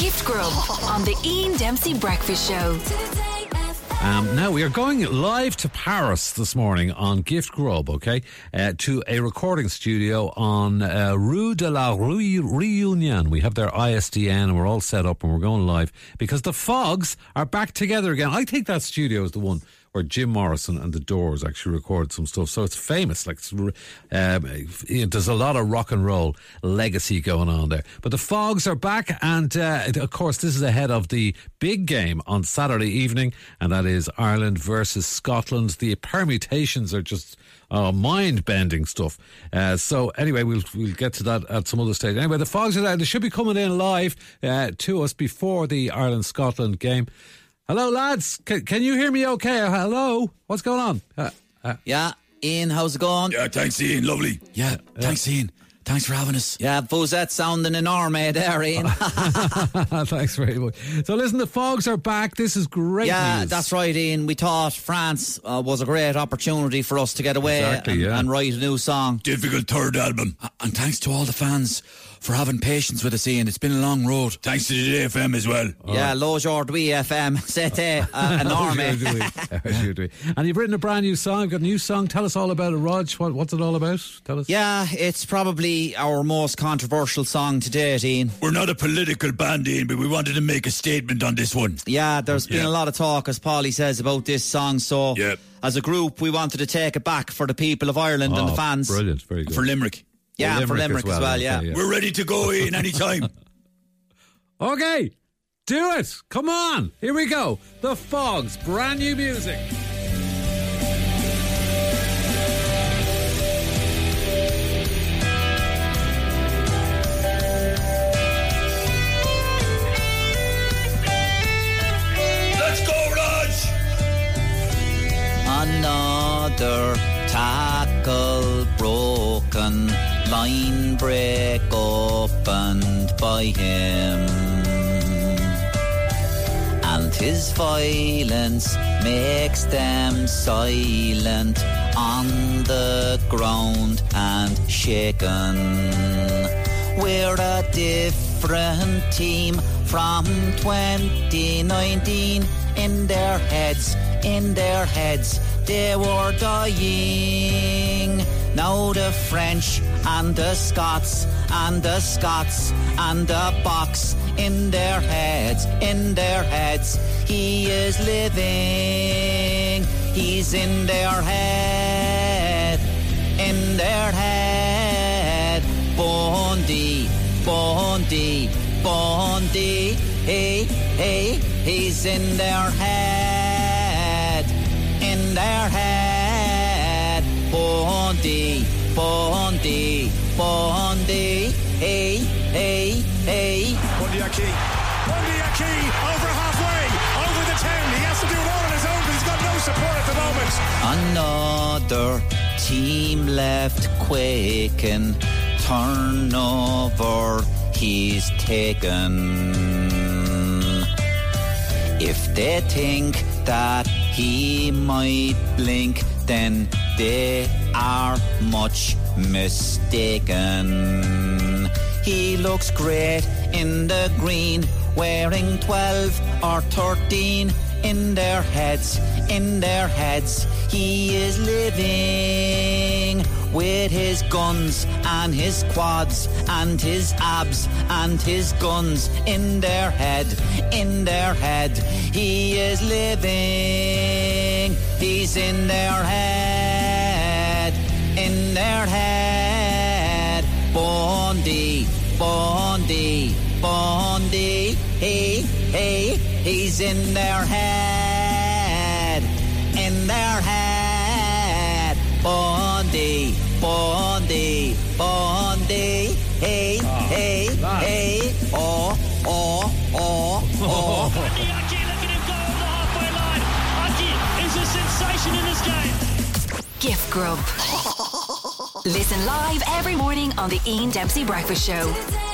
Gift Grub on the Ian Dempsey Breakfast Show. Um, now we are going live to Paris this morning on Gift Grub, okay, uh, to a recording studio on uh, Rue de la Rue Reunion. We have their ISDN and we're all set up and we're going live because the Fogs are back together again. I think that studio is the one where Jim Morrison and the Doors actually recorded some stuff. So it's famous. Like um, there's a lot of rock and roll legacy going on there. But the Fogs are back, and uh, of course, this is ahead of the big game on Saturday evening, and that is Ireland versus Scotland. The permutations are just uh, mind bending stuff. Uh, so anyway, we'll we'll get to that at some other stage. Anyway, the Fogs are there. They should be coming in live uh, to us before the Ireland Scotland game. Hello, lads. Can, can you hear me okay? Uh, hello. What's going on? Uh, uh, yeah, Ian, how's it going? Yeah, thanks, Ian. Lovely. Yeah, thanks, Ian. Thanks for having us. Yeah, that sounding an army there, Ian. Thanks very much. So, listen, the Fogs are back. This is great. Yeah, news. that's right, Ian. We thought France uh, was a great opportunity for us to get away exactly, and, yeah. and write a new song. Difficult third album. And thanks to all the fans for having patience with us, Ian. It's been a long road. Thanks to the FM as well. Yeah, l'aujourd'hui FM, c'était uh, an army. and you've written a brand new song, you've got a new song. Tell us all about it, Rog. What, what's it all about? Tell us. Yeah, it's probably our most controversial song to date, Ian. We're not a political band, Ian, but we wanted to make a statement on this one. Yeah, there's been Yeah. a lot of talk, as Paulie says, about this song. So, Yep. as a group, we wanted to take it back for the people of Ireland and Oh, the fans. Brilliant. Very good. For Limerick. Yeah, for Limerick as well, okay, yeah. We're ready to go, Ian, anytime. Okay, do it. Come on. Here we go. The Fogs, brand new music. Tackle broken, line break opened by him. And his violence makes them silent on the ground and shaken. We're a different team from 2019. In their heads, in their heads, they were dying. Now the French and the Scots and the Scots and the box in their heads, in their heads. He is living. He's in their head, in their head. Bundee, Bundee, Bundee. Hey, he's in their head, in their head. Bundee, Bundee, Bundee. Hey, hey, hey. Bundee Aki. Bundyaki over halfway, over the 10. He has to do it all on his own because he's got no support at the moment. Another team left quaking. Turnover he's taken. If they think that he might blink, then they are much mistaken. He looks great in the green, wearing 12 or 13 in their heads, in their heads. He is living with his guns and his quads and his abs and his guns in their head, in their head. He is living, he's in their head, in their head. Bundee, Bundee, Bundee. Hey, hey, he's in their head, in their head. Bundee, Bundee, Bundee. Hey, ah, hey, hey. Oh, oh, oh, oh. Aki looking him go over the halfway line. Aki is a sensation in this game. Gift Grub. Listen live every morning on the Ian Dempsey Breakfast Show.